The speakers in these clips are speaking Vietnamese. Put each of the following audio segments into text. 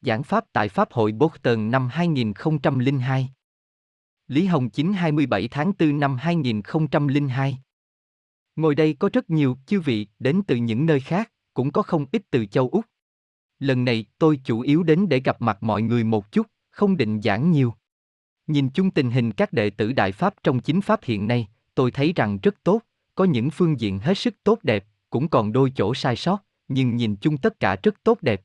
giảng pháp tại Pháp hội Boston năm 2002. Lý Hồng Chính 27 tháng 4 năm 2002. Ngồi đây có rất nhiều chư vị đến từ những nơi khác, cũng có không ít từ châu Úc. Lần này tôi chủ yếu đến để gặp mặt mọi người một chút, không định giảng nhiều. Nhìn chung tình hình các đệ tử Đại Pháp trong chính Pháp hiện nay, tôi thấy rằng rất tốt, có những phương diện hết sức tốt đẹp, cũng còn đôi chỗ sai sót, nhưng nhìn chung tất cả rất tốt đẹp.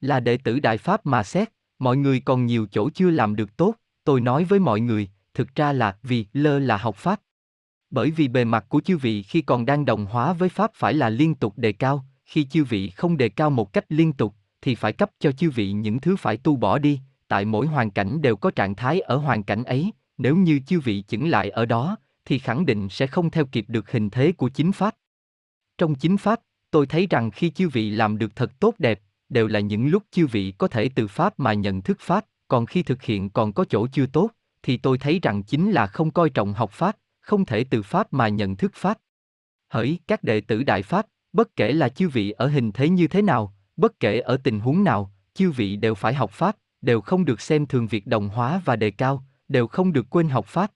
Là đệ tử Đại Pháp mà xét, mọi người còn nhiều chỗ chưa làm được tốt, tôi nói với mọi người, thực ra là vì lơ là học Pháp. Bởi vì bề mặt của chư vị khi còn đang đồng hóa với Pháp phải là liên tục đề cao, khi chư vị không đề cao một cách liên tục, thì phải cấp cho chư vị những thứ phải tu bỏ đi, tại mỗi hoàn cảnh đều có trạng thái ở hoàn cảnh ấy, nếu như chư vị chững lại ở đó, thì khẳng định sẽ không theo kịp được hình thế của chính pháp. Trong chính pháp, tôi thấy rằng khi chư vị làm được thật tốt đẹp, đều là những lúc chư vị có thể từ pháp mà nhận thức pháp, còn khi thực hiện còn có chỗ chưa tốt, thì tôi thấy rằng chính là không coi trọng học pháp, không thể từ pháp mà nhận thức pháp. Hỡi các đệ tử đại pháp, bất kể là chư vị ở hình thế như thế nào, bất kể ở tình huống nào, chư vị đều phải học pháp, đều không được xem thường việc đồng hóa và đề cao, đều không được quên học pháp.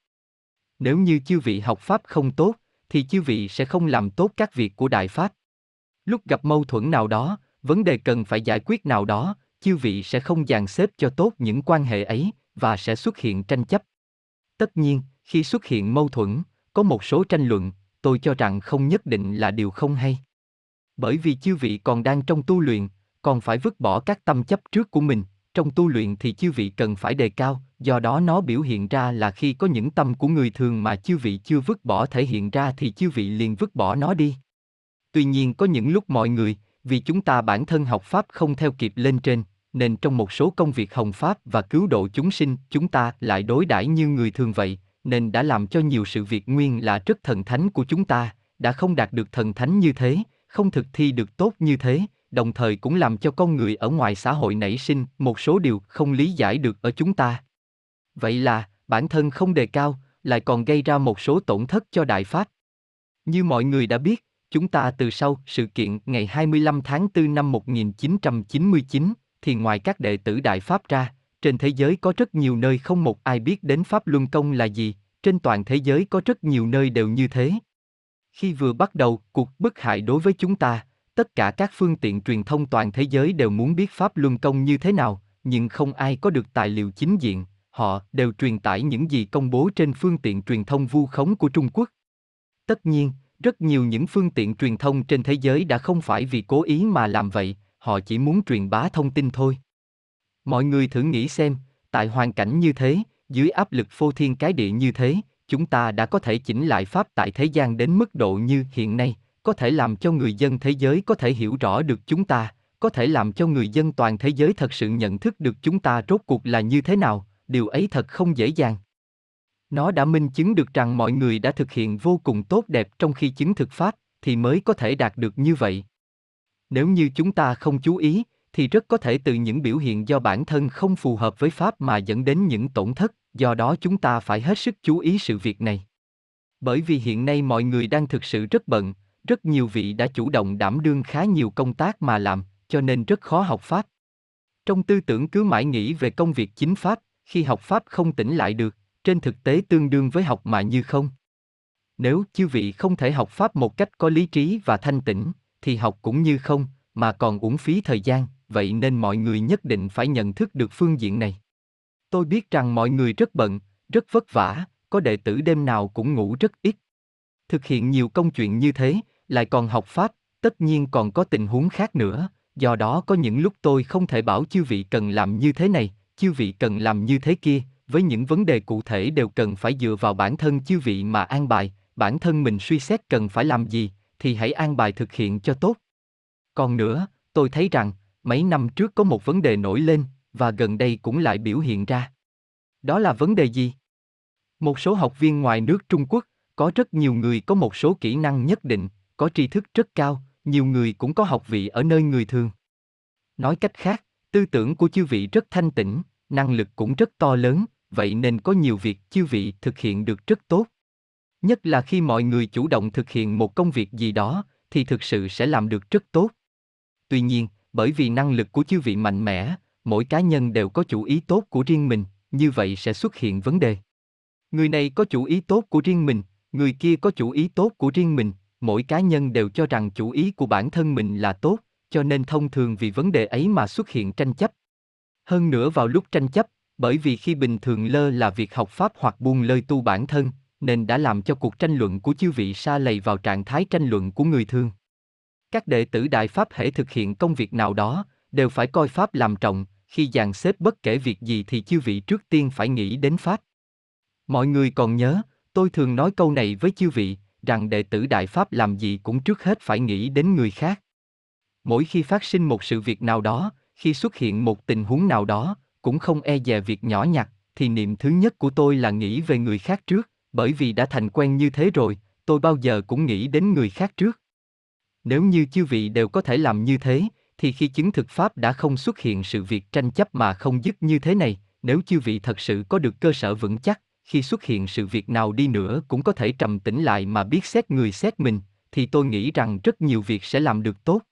Nếu như chư vị học pháp không tốt, thì chư vị sẽ không làm tốt các việc của đại pháp. Lúc gặp mâu thuẫn nào đó, vấn đề cần phải giải quyết nào đó, chư vị sẽ không dàn xếp cho tốt những quan hệ ấy và sẽ xuất hiện tranh chấp. Tất nhiên, khi xuất hiện mâu thuẫn, có một số tranh luận, tôi cho rằng không nhất định là điều không hay. Bởi vì chư vị còn đang trong tu luyện, còn phải vứt bỏ các tâm chấp trước của mình, trong tu luyện thì chư vị cần phải đề cao, do đó nó biểu hiện ra là khi có những tâm của người thường mà chư vị chưa vứt bỏ thể hiện ra thì chư vị liền vứt bỏ nó đi. Tuy nhiên có những lúc mọi người, vì chúng ta bản thân học pháp không theo kịp lên trên, nên trong một số công việc hồng pháp và cứu độ chúng sinh, chúng ta lại đối đãi như người thường vậy, nên đã làm cho nhiều sự việc nguyên là rất thần thánh của chúng ta, đã không đạt được thần thánh như thế, không thực thi được tốt như thế, đồng thời cũng làm cho con người ở ngoài xã hội nảy sinh một số điều không lý giải được ở chúng ta. Vậy là, bản thân không đề cao, lại còn gây ra một số tổn thất cho Đại Pháp. Như mọi người đã biết, chúng ta từ sau sự kiện ngày 25 tháng 4 năm 1999, thì ngoài các đệ tử Đại Pháp ra, trên thế giới có rất nhiều nơi không một ai biết đến Pháp Luân Công là gì, trên toàn thế giới có rất nhiều nơi đều như thế. Khi vừa bắt đầu cuộc bức hại đối với chúng ta, tất cả các phương tiện truyền thông toàn thế giới đều muốn biết Pháp Luân Công như thế nào, nhưng không ai có được tài liệu chính diện, họ đều truyền tải những gì công bố trên phương tiện truyền thông vu khống của Trung Quốc. Tất nhiên, rất nhiều những phương tiện truyền thông trên thế giới đã không phải vì cố ý mà làm vậy, họ chỉ muốn truyền bá thông tin thôi. Mọi người thử nghĩ xem, tại hoàn cảnh như thế, dưới áp lực phô thiên cái địa như thế, chúng ta đã có thể chỉnh lại pháp tại thế gian đến mức độ như hiện nay, có thể làm cho người dân thế giới có thể hiểu rõ được chúng ta, có thể làm cho người dân toàn thế giới thật sự nhận thức được chúng ta rốt cuộc là như thế nào, điều ấy thật không dễ dàng. Nó đã minh chứng được rằng mọi người đã thực hiện vô cùng tốt đẹp trong khi chứng thực pháp, thì mới có thể đạt được như vậy. Nếu như chúng ta không chú ý, thì rất có thể từ những biểu hiện do bản thân không phù hợp với pháp mà dẫn đến những tổn thất, do đó chúng ta phải hết sức chú ý sự việc này. Bởi vì hiện nay mọi người đang thực sự rất bận, rất nhiều vị đã chủ động đảm đương khá nhiều công tác mà làm, cho nên rất khó học pháp. Trong tư tưởng cứ mãi nghĩ về công việc chính pháp, khi học pháp không tỉnh lại được, trên thực tế tương đương với học mà như không. Nếu chư vị không thể học pháp một cách có lý trí và thanh tĩnh, thì học cũng như không, mà còn uổng phí thời gian, vậy nên mọi người nhất định phải nhận thức được phương diện này. Tôi biết rằng mọi người rất bận, rất vất vả, có đệ tử đêm nào cũng ngủ rất ít. Thực hiện nhiều công chuyện như thế, lại còn học pháp, tất nhiên còn có tình huống khác nữa, do đó có những lúc tôi không thể bảo chư vị cần làm như thế này, chư vị cần làm như thế kia, với những vấn đề cụ thể đều cần phải dựa vào bản thân chư vị mà an bài, bản thân mình suy xét cần phải làm gì, thì hãy an bài thực hiện cho tốt. Còn nữa, tôi thấy rằng, mấy năm trước có một vấn đề nổi lên, và gần đây cũng lại biểu hiện ra. Đó là vấn đề gì? Một số học viên ngoài nước Trung Quốc, có rất nhiều người có một số kỹ năng nhất định, có tri thức rất cao, nhiều người cũng có học vị ở nơi người thường. Nói cách khác, tư tưởng của chư vị rất thanh tĩnh, năng lực cũng rất to lớn, vậy nên có nhiều việc chư vị thực hiện được rất tốt. Nhất là khi mọi người chủ động thực hiện một công việc gì đó, thì thực sự sẽ làm được rất tốt. Tuy nhiên, bởi vì năng lực của chư vị mạnh mẽ, mỗi cá nhân đều có chủ ý tốt của riêng mình, như vậy sẽ xuất hiện vấn đề. Người này có chủ ý tốt của riêng mình, người kia có chủ ý tốt của riêng mình, mỗi cá nhân đều cho rằng chủ ý của bản thân mình là tốt, cho nên thông thường vì vấn đề ấy mà xuất hiện tranh chấp. Hơn nữa vào lúc tranh chấp, bởi vì khi bình thường lơ là việc học pháp hoặc buông lơi tu bản thân, nên đã làm cho cuộc tranh luận của chư vị sa lầy vào trạng thái tranh luận của người thương. Các đệ tử Đại Pháp hễ thực hiện công việc nào đó, đều phải coi Pháp làm trọng, khi dàn xếp bất kể việc gì thì chư vị trước tiên phải nghĩ đến Pháp. Mọi người còn nhớ, tôi thường nói câu này với chư vị, rằng đệ tử Đại Pháp làm gì cũng trước hết phải nghĩ đến người khác. Mỗi khi phát sinh một sự việc nào đó, khi xuất hiện một tình huống nào đó, cũng không e dè việc nhỏ nhặt, thì niệm thứ nhất của tôi là nghĩ về người khác trước, bởi vì đã thành quen như thế rồi, tôi bao giờ cũng nghĩ đến người khác trước. Nếu như chư vị đều có thể làm như thế, thì khi chứng thực pháp đã không xuất hiện sự việc tranh chấp mà không dứt như thế này, nếu chư vị thật sự có được cơ sở vững chắc, khi xuất hiện sự việc nào đi nữa cũng có thể trầm tĩnh lại mà biết xét người xét mình, thì tôi nghĩ rằng rất nhiều việc sẽ làm được tốt.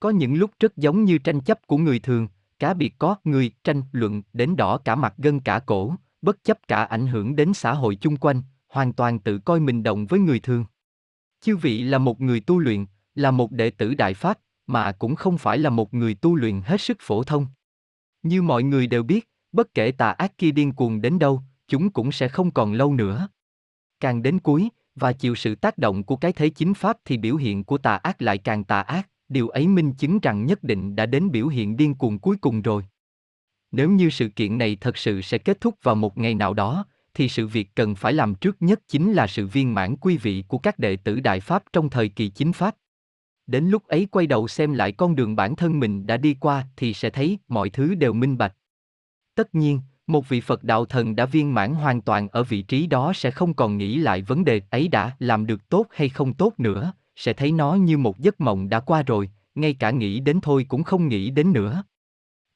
Có những lúc rất giống như tranh chấp của người thường, cá biệt có người tranh luận đến đỏ cả mặt gân cả cổ, bất chấp cả ảnh hưởng đến xã hội chung quanh, hoàn toàn tự coi mình đồng với người thường. Chư vị là một người tu luyện, là một đệ tử đại pháp, mà cũng không phải là một người tu luyện hết sức phổ thông. Như mọi người đều biết, bất kể tà ác kia điên cuồng đến đâu, chúng cũng sẽ không còn lâu nữa. Càng đến cuối, và chịu sự tác động của cái thế chính pháp thì biểu hiện của tà ác lại càng tà ác, điều ấy minh chứng rằng nhất định đã đến biểu hiện điên cuồng cuối cùng rồi. Nếu như sự kiện này thật sự sẽ kết thúc vào một ngày nào đó, thì sự việc cần phải làm trước nhất chính là sự viên mãn quy vị của các đệ tử Đại Pháp trong thời kỳ chính Pháp. Đến lúc ấy quay đầu xem lại con đường bản thân mình đã đi qua thì sẽ thấy mọi thứ đều minh bạch. Tất nhiên, một vị Phật đạo thần đã viên mãn hoàn toàn ở vị trí đó sẽ không còn nghĩ lại vấn đề ấy đã làm được tốt hay không tốt nữa, sẽ thấy nó như một giấc mộng đã qua rồi, ngay cả nghĩ đến thôi cũng không nghĩ đến nữa.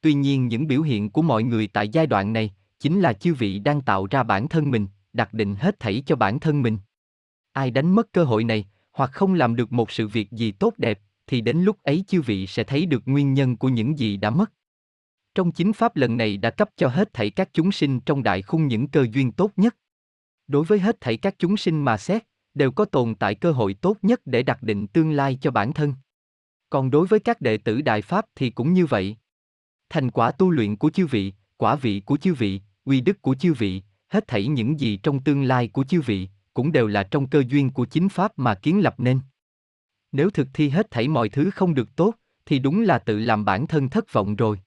Tuy nhiên những biểu hiện của mọi người tại giai đoạn này, chính là chư vị đang tạo ra bản thân mình, đặt định hết thảy cho bản thân mình. Ai đánh mất cơ hội này, hoặc không làm được một sự việc gì tốt đẹp, thì đến lúc ấy chư vị sẽ thấy được nguyên nhân của những gì đã mất. Trong chính pháp lần này đã cấp cho hết thảy các chúng sinh trong đại khung những cơ duyên tốt nhất. Đối với hết thảy các chúng sinh mà xét, đều có tồn tại cơ hội tốt nhất để đặt định tương lai cho bản thân. Còn đối với các đệ tử đại pháp thì cũng như vậy. Thành quả tu luyện của chư vị, quả vị của chư vị, uy đức của chư vị, hết thảy những gì trong tương lai của chư vị, cũng đều là trong cơ duyên của chính pháp mà kiến lập nên. Nếu thực thi hết thảy mọi thứ không được tốt, thì đúng là tự làm bản thân thất vọng rồi.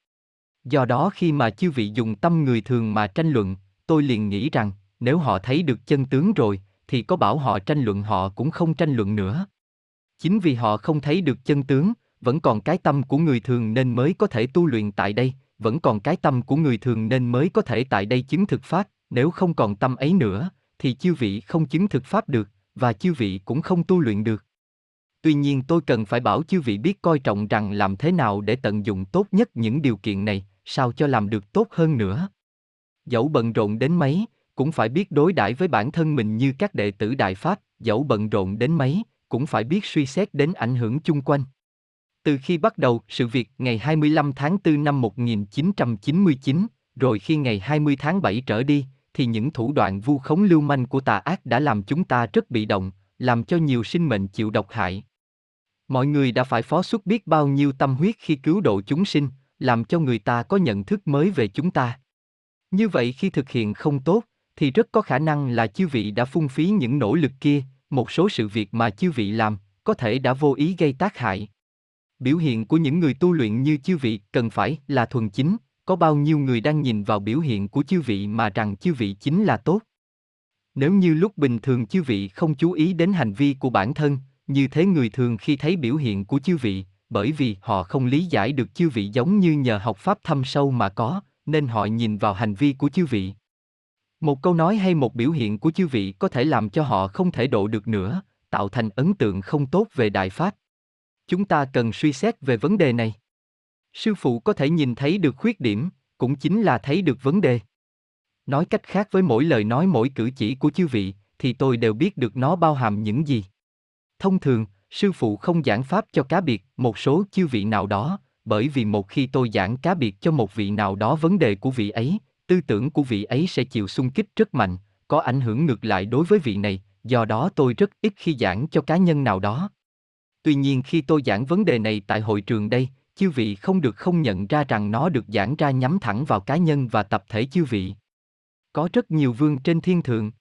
Do đó khi mà chư vị dùng tâm người thường mà tranh luận, tôi liền nghĩ rằng, nếu họ thấy được chân tướng rồi, thì có bảo họ tranh luận họ cũng không tranh luận nữa. Chính vì họ không thấy được chân tướng, vẫn còn cái tâm của người thường nên mới có thể tu luyện tại đây, vẫn còn cái tâm của người thường nên mới có thể tại đây chứng thực pháp, nếu không còn tâm ấy nữa, thì chư vị không chứng thực pháp được, và chư vị cũng không tu luyện được. Tuy nhiên tôi cần phải bảo chư vị biết coi trọng rằng làm thế nào để tận dụng tốt nhất những điều kiện này, sao cho làm được tốt hơn nữa. Dẫu bận rộn đến mấy, cũng phải biết đối đãi với bản thân mình như các đệ tử Đại Pháp, dẫu bận rộn đến mấy, cũng phải biết suy xét đến ảnh hưởng chung quanh. Từ khi bắt đầu sự việc ngày 25 tháng 4 năm 1999, rồi khi ngày 20 tháng 7 trở đi, thì những thủ đoạn vu khống lưu manh của tà ác đã làm chúng ta rất bị động, làm cho nhiều sinh mệnh chịu độc hại. Mọi người đã phải phó xuất biết bao nhiêu tâm huyết khi cứu độ chúng sinh, làm cho người ta có nhận thức mới về chúng ta. Như vậy khi thực hiện không tốt, thì rất có khả năng là chư vị đã phung phí những nỗ lực kia, một số sự việc mà chư vị làm, có thể đã vô ý gây tác hại. Biểu hiện của những người tu luyện như chư vị cần phải là thuần chính, có bao nhiêu người đang nhìn vào biểu hiện của chư vị mà rằng chư vị chính là tốt. Nếu như lúc bình thường chư vị không chú ý đến hành vi của bản thân, như thế người thường khi thấy biểu hiện của chư vị, bởi vì họ không lý giải được chư vị giống như nhờ học pháp thâm sâu mà có, nên họ nhìn vào hành vi của chư vị. Một câu nói hay một biểu hiện của chư vị có thể làm cho họ không thể độ được nữa, tạo thành ấn tượng không tốt về Đại Pháp. Chúng ta cần suy xét về vấn đề này. Sư phụ có thể nhìn thấy được khuyết điểm, cũng chính là thấy được vấn đề. Nói cách khác với mỗi lời nói mỗi cử chỉ của chư vị, thì tôi đều biết được nó bao hàm những gì. Thông thường, sư phụ không giảng pháp cho cá biệt, một số chư vị nào đó, bởi vì một khi tôi giảng cá biệt cho một vị nào đó vấn đề của vị ấy, tư tưởng của vị ấy sẽ chịu xung kích rất mạnh, có ảnh hưởng ngược lại đối với vị này, do đó tôi rất ít khi giảng cho cá nhân nào đó. Tuy nhiên khi tôi giảng vấn đề này tại hội trường đây, chư vị không được không nhận ra rằng nó được giảng ra nhắm thẳng vào cá nhân và tập thể chư vị. Có rất nhiều vương trên thiên thượng.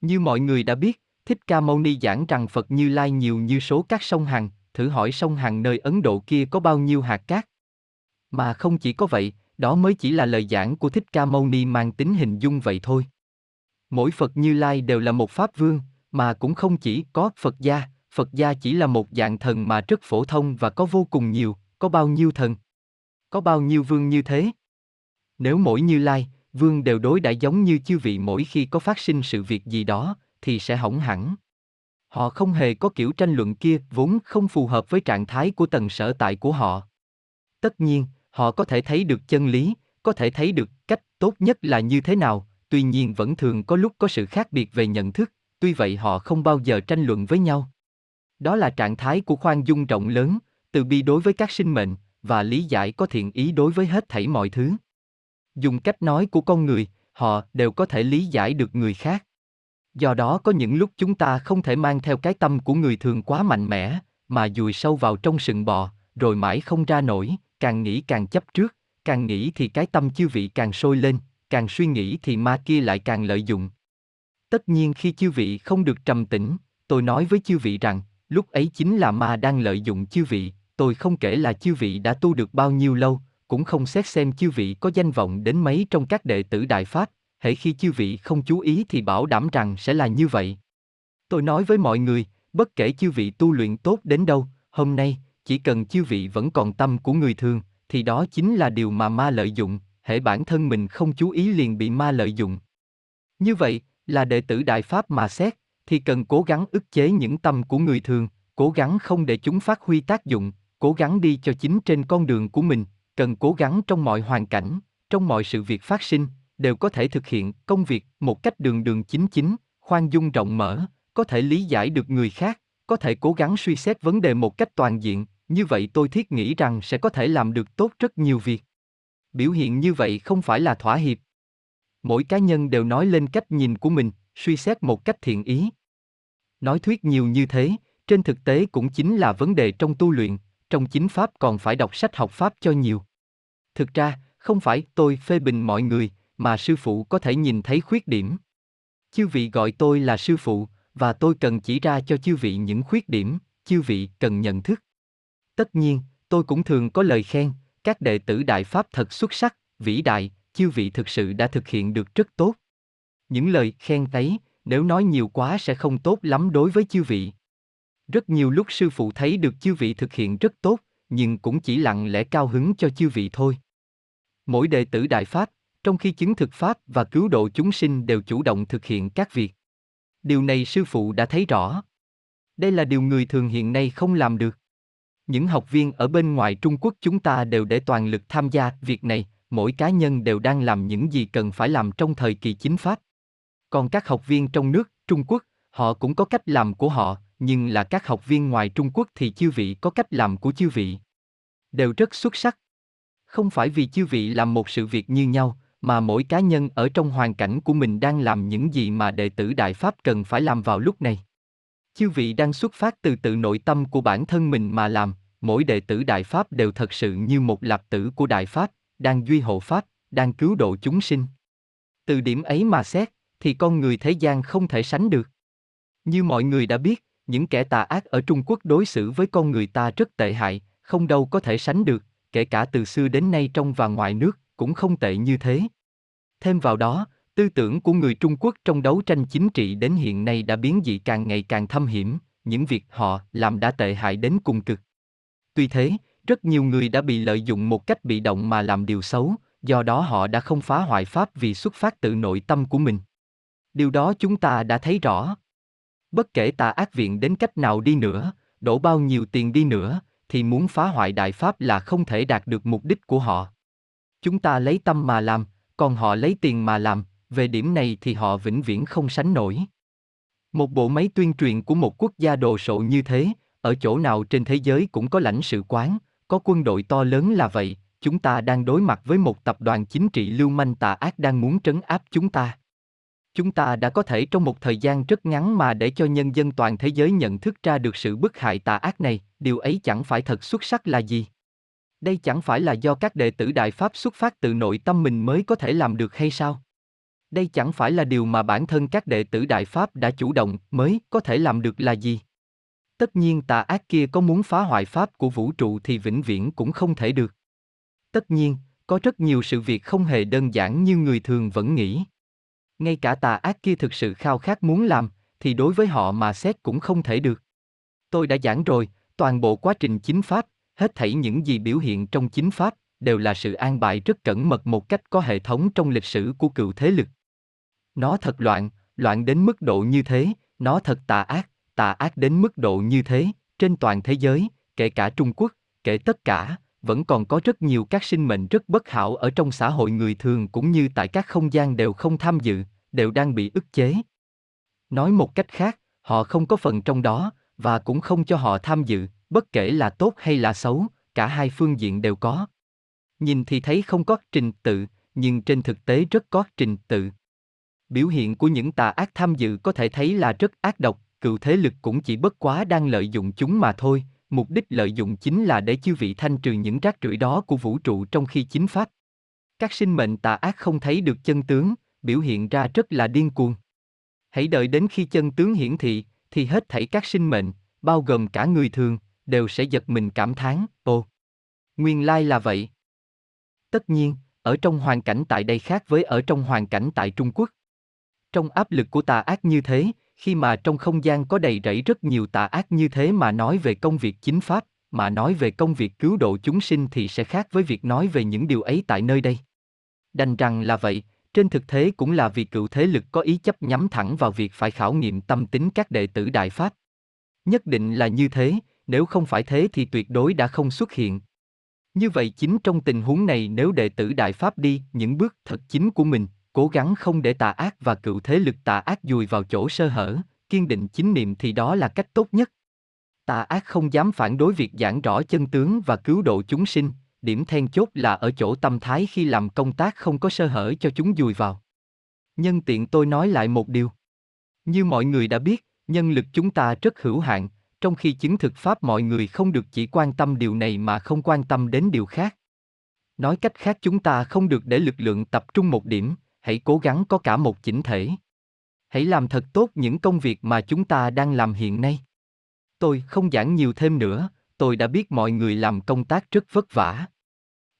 Như mọi người đã biết, Thích Ca Mâu Ni giảng rằng Phật Như Lai nhiều như số các sông Hằng, thử hỏi sông Hằng nơi Ấn Độ kia có bao nhiêu hạt cát. Mà không chỉ có vậy, đó mới chỉ là lời giảng của Thích Ca Mâu Ni mang tính hình dung vậy thôi. Mỗi Phật Như Lai đều là một Pháp Vương, mà cũng không chỉ có Phật gia, Phật gia chỉ là một dạng thần mà rất phổ thông và có vô cùng nhiều, có bao nhiêu thần? Có bao nhiêu vương như thế? Nếu mỗi Như Lai, vương đều đối đãi giống như chư vị mỗi khi có phát sinh sự việc gì đó, thì sẽ hỏng hẳn. Họ không hề có kiểu tranh luận kia vốn không phù hợp với trạng thái của tầng sở tại của họ. Tất nhiên, họ có thể thấy được chân lý, có thể thấy được cách tốt nhất là như thế nào, tuy nhiên vẫn thường có lúc có sự khác biệt về nhận thức, tuy vậy họ không bao giờ tranh luận với nhau. Đó là trạng thái của khoan dung rộng lớn, từ bi đối với các sinh mệnh, và lý giải có thiện ý đối với hết thảy mọi thứ. Dùng cách nói của con người, họ đều có thể lý giải được người khác. Do đó có những lúc chúng ta không thể mang theo cái tâm của người thường quá mạnh mẽ, mà dùi sâu vào trong sừng bò, rồi mãi không ra nổi, càng nghĩ càng chấp trước, càng nghĩ thì cái tâm chư vị càng sôi lên, càng suy nghĩ thì ma kia lại càng lợi dụng. Tất nhiên khi chư vị không được trầm tĩnh, tôi nói với chư vị rằng, lúc ấy chính là ma đang lợi dụng chư vị, tôi không kể là chư vị đã tu được bao nhiêu lâu, cũng không xét xem chư vị có danh vọng đến mấy trong các đệ tử Đại Pháp, hễ khi chư vị không chú ý thì bảo đảm rằng sẽ là như vậy. Tôi nói với mọi người, bất kể chư vị tu luyện tốt đến đâu, hôm nay, chỉ cần chư vị vẫn còn tâm của người thường, thì đó chính là điều mà ma lợi dụng, hễ bản thân mình không chú ý liền bị ma lợi dụng. Như vậy, là đệ tử Đại Pháp mà xét, thì cần cố gắng ức chế những tâm của người thường, cố gắng không để chúng phát huy tác dụng, cố gắng đi cho chính trên con đường của mình, cần cố gắng trong mọi hoàn cảnh, trong mọi sự việc phát sinh, đều có thể thực hiện công việc một cách đường đường chính chính, khoan dung rộng mở, có thể lý giải được người khác, có thể cố gắng suy xét vấn đề một cách toàn diện, như vậy tôi thiết nghĩ rằng sẽ có thể làm được tốt rất nhiều việc. Biểu hiện như vậy không phải là thỏa hiệp. Mỗi cá nhân đều nói lên cách nhìn của mình, suy xét một cách thiện ý. Nói thuyết nhiều như thế, trên thực tế cũng chính là vấn đề trong tu luyện, trong chính pháp còn phải đọc sách học pháp cho nhiều. Thực ra, không phải tôi phê bình mọi người, mà sư phụ có thể nhìn thấy khuyết điểm. Chư vị gọi tôi là sư phụ, và tôi cần chỉ ra cho chư vị những khuyết điểm, chư vị cần nhận thức. Tất nhiên, tôi cũng thường có lời khen, các đệ tử Đại Pháp thật xuất sắc, vĩ đại, chư vị thực sự đã thực hiện được rất tốt. Những lời khen ấy, nếu nói nhiều quá sẽ không tốt lắm đối với chư vị. Rất nhiều lúc sư phụ thấy được chư vị thực hiện rất tốt, nhưng cũng chỉ lặng lẽ cao hứng cho chư vị thôi. Mỗi đệ tử Đại Pháp, trong khi chứng thực Pháp và cứu độ chúng sinh đều chủ động thực hiện các việc. Điều này sư phụ đã thấy rõ. Đây là điều người thường hiện nay không làm được. Những học viên ở bên ngoài Trung Quốc chúng ta đều để toàn lực tham gia việc này, mỗi cá nhân đều đang làm những gì cần phải làm trong thời kỳ chính pháp. Còn các học viên trong nước, Trung Quốc, họ cũng có cách làm của họ, nhưng là các học viên ngoài Trung Quốc thì chư vị có cách làm của chư vị. Đều rất xuất sắc. Không phải vì chư vị làm một sự việc như nhau, mà mỗi cá nhân ở trong hoàn cảnh của mình đang làm những gì mà đệ tử Đại Pháp cần phải làm vào lúc này. Chư vị đang xuất phát từ tự nội tâm của bản thân mình mà làm, mỗi đệ tử Đại Pháp đều thật sự như một lạp tử của Đại Pháp, đang duy hộ Pháp, đang cứu độ chúng sinh. Từ điểm ấy mà xét, thì con người thế gian không thể sánh được. Như mọi người đã biết, những kẻ tà ác ở Trung Quốc đối xử với con người ta rất tệ hại, không đâu có thể sánh được, kể cả từ xưa đến nay trong và ngoài nước, cũng không tệ như thế. Thêm vào đó, tư tưởng của người Trung Quốc trong đấu tranh chính trị đến hiện nay đã biến dị càng ngày càng thâm hiểm, những việc họ làm đã tệ hại đến cùng cực. Tuy thế, rất nhiều người đã bị lợi dụng một cách bị động mà làm điều xấu, do đó họ đã không phá hoại pháp vì xuất phát từ nội tâm của mình. Điều đó chúng ta đã thấy rõ. Bất kể tà ác viện đến cách nào đi nữa, đổ bao nhiêu tiền đi nữa, thì muốn phá hoại đại pháp là không thể đạt được mục đích của họ. Chúng ta lấy tâm mà làm, còn họ lấy tiền mà làm, về điểm này thì họ vĩnh viễn không sánh nổi. Một bộ máy tuyên truyền của một quốc gia đồ sộ như thế, ở chỗ nào trên thế giới cũng có lãnh sự quán, có quân đội to lớn là vậy, chúng ta đang đối mặt với một tập đoàn chính trị lưu manh tà ác đang muốn trấn áp chúng ta. Chúng ta đã có thể trong một thời gian rất ngắn mà để cho nhân dân toàn thế giới nhận thức ra được sự bức hại tà ác này, điều ấy chẳng phải thật xuất sắc là gì. Đây chẳng phải là do các đệ tử Đại Pháp xuất phát từ nội tâm mình mới có thể làm được hay sao? Đây chẳng phải là điều mà bản thân các đệ tử Đại Pháp đã chủ động mới có thể làm được là gì? Tất nhiên tà ác kia có muốn phá hoại Pháp của vũ trụ thì vĩnh viễn cũng không thể được. Tất nhiên, có rất nhiều sự việc không hề đơn giản như người thường vẫn nghĩ. Ngay cả tà ác kia thực sự khao khát muốn làm, thì đối với họ mà xét cũng không thể được. Tôi đã giảng rồi, toàn bộ quá trình chính pháp, hết thảy những gì biểu hiện trong chính pháp, đều là sự an bài rất cẩn mật một cách có hệ thống trong lịch sử của cựu thế lực. Nó thật loạn, loạn đến mức độ như thế, nó thật tà ác, tà ác đến mức độ như thế, trên toàn thế giới, kể cả Trung Quốc, kể tất cả, vẫn còn có rất nhiều các sinh mệnh rất bất hảo ở trong xã hội người thường cũng như tại các không gian đều không tham dự, đều đang bị ức chế. Nói một cách khác, họ không có phần trong đó, và cũng không cho họ tham dự, bất kể là tốt hay là xấu, cả hai phương diện đều có. Nhìn thì thấy không có trình tự, nhưng trên thực tế rất có trình tự. Biểu hiện của những tà ác tham dự có thể thấy là rất ác độc, cựu thế lực cũng chỉ bất quá đang lợi dụng chúng mà thôi, mục đích lợi dụng chính là để chư vị thanh trừ những rác rưởi đó của vũ trụ trong khi chính pháp. Các sinh mệnh tà ác không thấy được chân tướng, biểu hiện ra rất là điên cuồng. Hãy đợi đến khi chân tướng hiển thị, thì hết thảy các sinh mệnh, bao gồm cả người thường, đều sẽ giật mình cảm thán, ồ, nguyên lai là vậy. Tất nhiên, ở trong hoàn cảnh tại đây khác với ở trong hoàn cảnh tại Trung Quốc. Trong áp lực của tà ác như thế, khi mà trong không gian có đầy rẫy rất nhiều tà ác như thế mà nói về công việc chính pháp, mà nói về công việc cứu độ chúng sinh thì sẽ khác với việc nói về những điều ấy tại nơi đây. Đành rằng là vậy, trên thực thế cũng là vì cựu thế lực có ý chấp nhắm thẳng vào việc phải khảo nghiệm tâm tính các đệ tử Đại Pháp. Nhất định là như thế, nếu không phải thế thì tuyệt đối đã không xuất hiện. Như vậy chính trong tình huống này nếu đệ tử Đại Pháp đi những bước thật chính của mình, cố gắng không để tà ác và cựu thế lực tà ác dùi vào chỗ sơ hở, kiên định chính niệm thì đó là cách tốt nhất. Tà ác không dám phản đối việc giảng rõ chân tướng và cứu độ chúng sinh, điểm then chốt là ở chỗ tâm thái khi làm công tác không có sơ hở cho chúng dùi vào. Nhân tiện tôi nói lại một điều. Như mọi người đã biết, nhân lực chúng ta rất hữu hạn, trong khi chứng thực pháp mọi người không được chỉ quan tâm điều này mà không quan tâm đến điều khác. Nói cách khác chúng ta không được để lực lượng tập trung một điểm, hãy cố gắng có cả một chỉnh thể. Hãy làm thật tốt những công việc mà chúng ta đang làm hiện nay. Tôi không giảng nhiều thêm nữa, tôi đã biết mọi người làm công tác rất vất vả.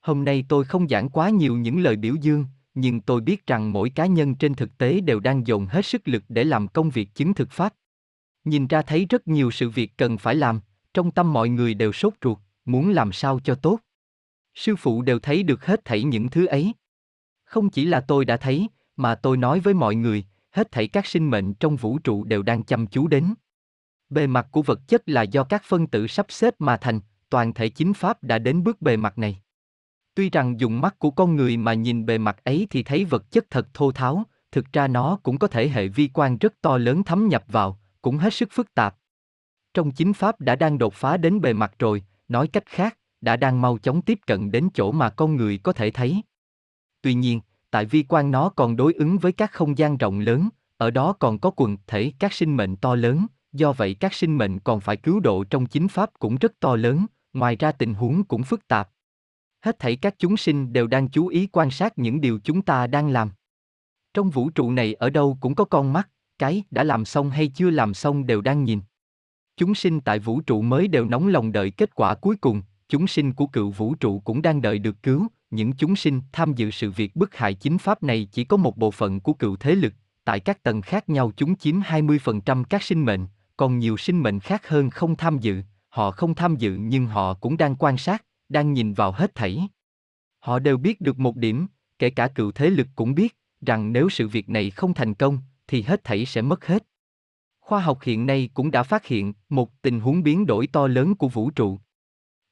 Hôm nay tôi không giảng quá nhiều những lời biểu dương, nhưng tôi biết rằng mỗi cá nhân trên thực tế đều đang dồn hết sức lực để làm công việc chứng thực pháp. Nhìn ra thấy rất nhiều sự việc cần phải làm, trong tâm mọi người đều sốt ruột, muốn làm sao cho tốt. Sư phụ đều thấy được hết thảy những thứ ấy. Không chỉ là tôi đã thấy, mà tôi nói với mọi người, hết thảy các sinh mệnh trong vũ trụ đều đang chăm chú đến. Bề mặt của vật chất là do các phân tử sắp xếp mà thành, toàn thể chính pháp đã đến bước bề mặt này. Tuy rằng dùng mắt của con người mà nhìn bề mặt ấy thì thấy vật chất thật thô tháo, thực ra nó cũng có thể hệ vi quan rất to lớn thấm nhập vào, cũng hết sức phức tạp. Trong chính pháp đã đang đột phá đến bề mặt rồi, nói cách khác, đã đang mau chóng tiếp cận đến chỗ mà con người có thể thấy. Tuy nhiên, tại vi quan nó còn đối ứng với các không gian rộng lớn, ở đó còn có quần thể các sinh mệnh to lớn, do vậy các sinh mệnh còn phải cứu độ trong chính pháp cũng rất to lớn, ngoài ra tình huống cũng phức tạp. Hết thảy các chúng sinh đều đang chú ý quan sát những điều chúng ta đang làm. Trong vũ trụ này ở đâu cũng có con mắt, cái đã làm xong hay chưa làm xong đều đang nhìn. Chúng sinh tại vũ trụ mới đều nóng lòng đợi kết quả cuối cùng, chúng sinh của cựu vũ trụ cũng đang đợi được cứu, những chúng sinh tham dự sự việc bức hại chính pháp này chỉ có một bộ phận của cựu thế lực, tại các tầng khác nhau chúng chiếm 20% các sinh mệnh, còn nhiều sinh mệnh khác hơn không tham dự, họ không tham dự nhưng họ cũng đang quan sát, đang nhìn vào hết thảy. Họ đều biết được một điểm, kể cả cựu thế lực cũng biết, rằng nếu sự việc này không thành công, thì hết thảy sẽ mất hết. Khoa học hiện nay cũng đã phát hiện một tình huống biến đổi to lớn của vũ trụ.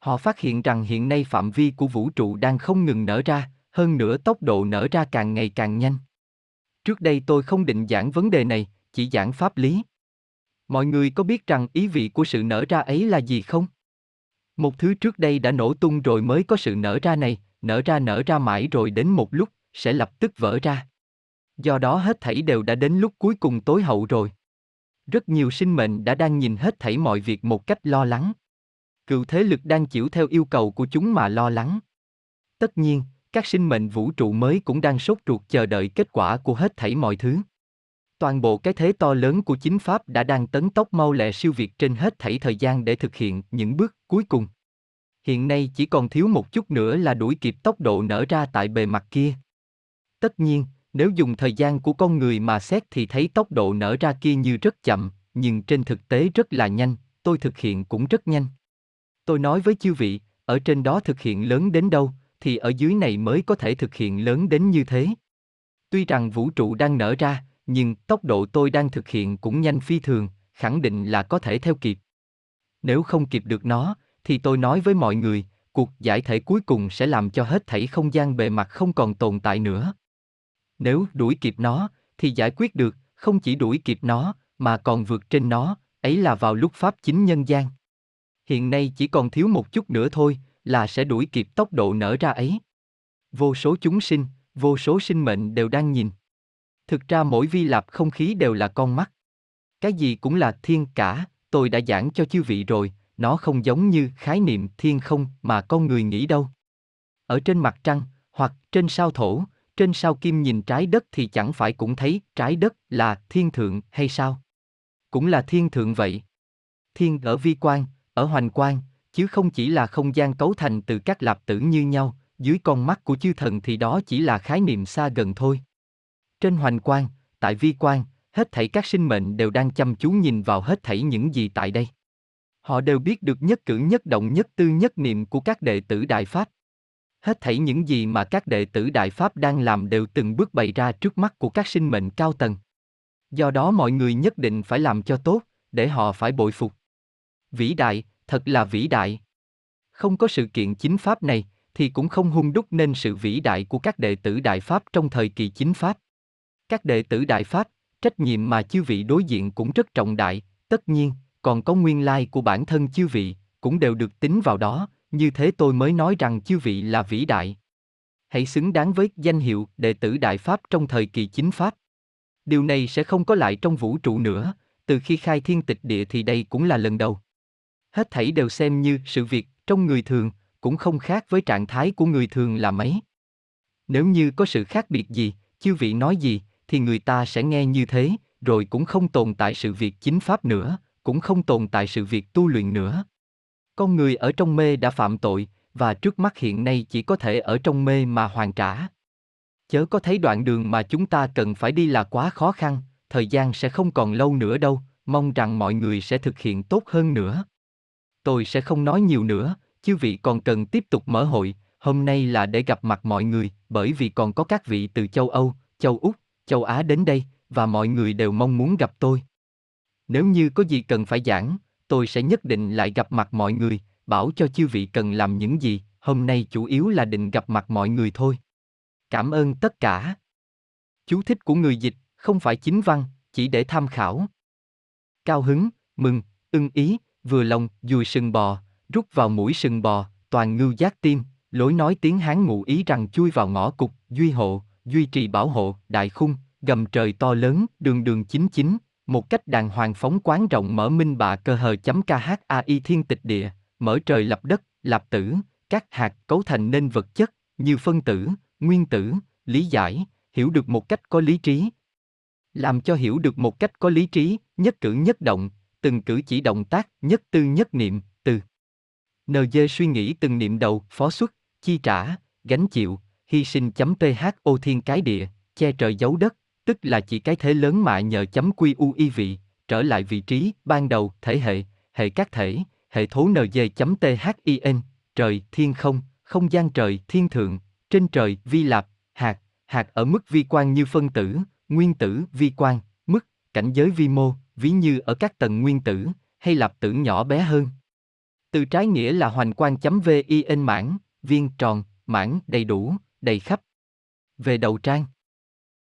Họ phát hiện rằng hiện nay phạm vi của vũ trụ đang không ngừng nở ra, hơn nữa tốc độ nở ra càng ngày càng nhanh. Trước đây tôi không định giảng vấn đề này, chỉ giảng pháp lý. Mọi người có biết rằng ý vị của sự nở ra ấy là gì không? Một thứ trước đây đã nổ tung rồi mới có sự nở ra này, nở ra nở ra mãi rồi đến một lúc, sẽ lập tức vỡ ra. Do đó hết thảy đều đã đến lúc cuối cùng tối hậu rồi. Rất nhiều sinh mệnh đã đang nhìn hết thảy mọi việc một cách lo lắng. Cựu thế lực đang chịu theo yêu cầu của chúng mà lo lắng. Tất nhiên, các sinh mệnh vũ trụ mới cũng đang sốt ruột chờ đợi kết quả của hết thảy mọi thứ. Toàn bộ cái thế to lớn của chính pháp đã đang tấn tốc mau lẹ siêu việt trên hết thảy thời gian để thực hiện những bước cuối cùng. Hiện nay chỉ còn thiếu một chút nữa là đuổi kịp tốc độ nở ra tại bề mặt kia. Tất nhiên, nếu dùng thời gian của con người mà xét thì thấy tốc độ nở ra kia như rất chậm, nhưng trên thực tế rất là nhanh, tôi thực hiện cũng rất nhanh. Tôi nói với chư vị, ở trên đó thực hiện lớn đến đâu, thì ở dưới này mới có thể thực hiện lớn đến như thế. Tuy rằng vũ trụ đang nở ra, nhưng tốc độ tôi đang thực hiện cũng nhanh phi thường, khẳng định là có thể theo kịp. Nếu không kịp được nó, thì tôi nói với mọi người, cuộc giải thể cuối cùng sẽ làm cho hết thảy không gian bề mặt không còn tồn tại nữa. Nếu đuổi kịp nó, thì giải quyết được, không chỉ đuổi kịp nó, mà còn vượt trên nó, ấy là vào lúc Pháp chính nhân gian. Hiện nay chỉ còn thiếu một chút nữa thôi, là sẽ đuổi kịp tốc độ nở ra ấy. Vô số chúng sinh, vô số sinh mệnh đều đang nhìn. Thực ra mỗi vi lạp không khí đều là con mắt. Cái gì cũng là thiên cả, tôi đã giảng cho chư vị rồi, nó không giống như khái niệm thiên không mà con người nghĩ đâu. Ở trên mặt trăng, hoặc trên sao thổ, trên sao kim nhìn trái đất thì chẳng phải cũng thấy trái đất là thiên thượng hay sao? Cũng là thiên thượng vậy. Thiên ở vi quan, ở hoành quan, chứ không chỉ là không gian cấu thành từ các lạp tử như nhau, dưới con mắt của chư thần thì đó chỉ là khái niệm xa gần thôi. Trên hoành quan, tại vi quan, hết thảy các sinh mệnh đều đang chăm chú nhìn vào hết thảy những gì tại đây. Họ đều biết được nhất cử nhất động nhất tư nhất niệm của các đệ tử Đại Pháp. Hết thảy những gì mà các đệ tử Đại Pháp đang làm đều từng bước bày ra trước mắt của các sinh mệnh cao tầng. Do đó mọi người nhất định phải làm cho tốt, để họ phải bội phục. Vĩ đại, thật là vĩ đại. Không có sự kiện chính Pháp này, thì cũng không hung đúc nên sự vĩ đại của các đệ tử Đại Pháp trong thời kỳ chính Pháp. Các đệ tử Đại Pháp, trách nhiệm mà chư vị đối diện cũng rất trọng đại, tất nhiên, còn có nguyên lai của bản thân chư vị, cũng đều được tính vào đó, như thế tôi mới nói rằng chư vị là vĩ đại. Hãy xứng đáng với danh hiệu đệ tử Đại Pháp trong thời kỳ chính Pháp. Điều này sẽ không có lại trong vũ trụ nữa, từ khi khai thiên tịch địa thì đây cũng là lần đầu. Hết thảy đều xem như sự việc trong người thường, cũng không khác với trạng thái của người thường là mấy. Nếu như có sự khác biệt gì, chư vị nói gì, thì người ta sẽ nghe như thế, rồi cũng không tồn tại sự việc chính pháp nữa, cũng không tồn tại sự việc tu luyện nữa. Con người ở trong mê đã phạm tội, và trước mắt hiện nay chỉ có thể ở trong mê mà hoàn trả. Chớ có thấy đoạn đường mà chúng ta cần phải đi là quá khó khăn, thời gian sẽ không còn lâu nữa đâu, mong rằng mọi người sẽ thực hiện tốt hơn nữa. Tôi sẽ không nói nhiều nữa, chư vị còn cần tiếp tục mở hội, hôm nay là để gặp mặt mọi người, bởi vì còn có các vị từ châu Âu, châu Úc, châu Á đến đây, và mọi người đều mong muốn gặp tôi. Nếu như có gì cần phải giảng, tôi sẽ nhất định lại gặp mặt mọi người, bảo cho chư vị cần làm những gì, hôm nay chủ yếu là định gặp mặt mọi người thôi. Cảm ơn tất cả. Chú thích của người dịch, không phải chính văn, chỉ để tham khảo. Cao hứng, mừng, ưng ý, vừa lòng, dùi sừng bò, rút vào mũi sừng bò, toàn ngưu giác tim, lối nói tiếng Hán ngụ ý rằng chui vào ngõ cục, duy hộ, duy trì bảo hộ, đại khung, gầm trời to lớn, đường đường chính chính, một cách đàng hoàng phóng quán rộng mở minh bạ cơ hờ chấm KHAI thiên tịch địa, mở trời lập đất, lạp tử, các hạt cấu thành nên vật chất, như phân tử, nguyên tử, lý giải, hiểu được một cách có lý trí. Làm cho hiểu được một cách có lý trí, nhất cử nhất động, từng cử chỉ động tác, nhất tư nhất niệm, từ. NG suy nghĩ từng niệm đầu, phó xuất, chi trả, gánh chịu, hy sinh chấm ph ô thiên cái địa, che trời giấu đất, tức là chỉ cái thế lớn mại nhờ chấm quy u y vị, trở lại vị trí, ban đầu, thể hệ, hệ các thể, hệ thố NG chấm thin, trời, thiên không, không gian trời, thiên thượng, trên trời, vi lạp, hạt, hạt ở mức vi quan như phân tử, nguyên tử, vi quan, mức, cảnh giới vi mô, ví như ở các tầng nguyên tử, hay lạp tử nhỏ bé hơn. Từ trái nghĩa là hoành quan chấm vin mãn, viên tròn, mãn đầy đủ, đầy khắp. Về đầu trang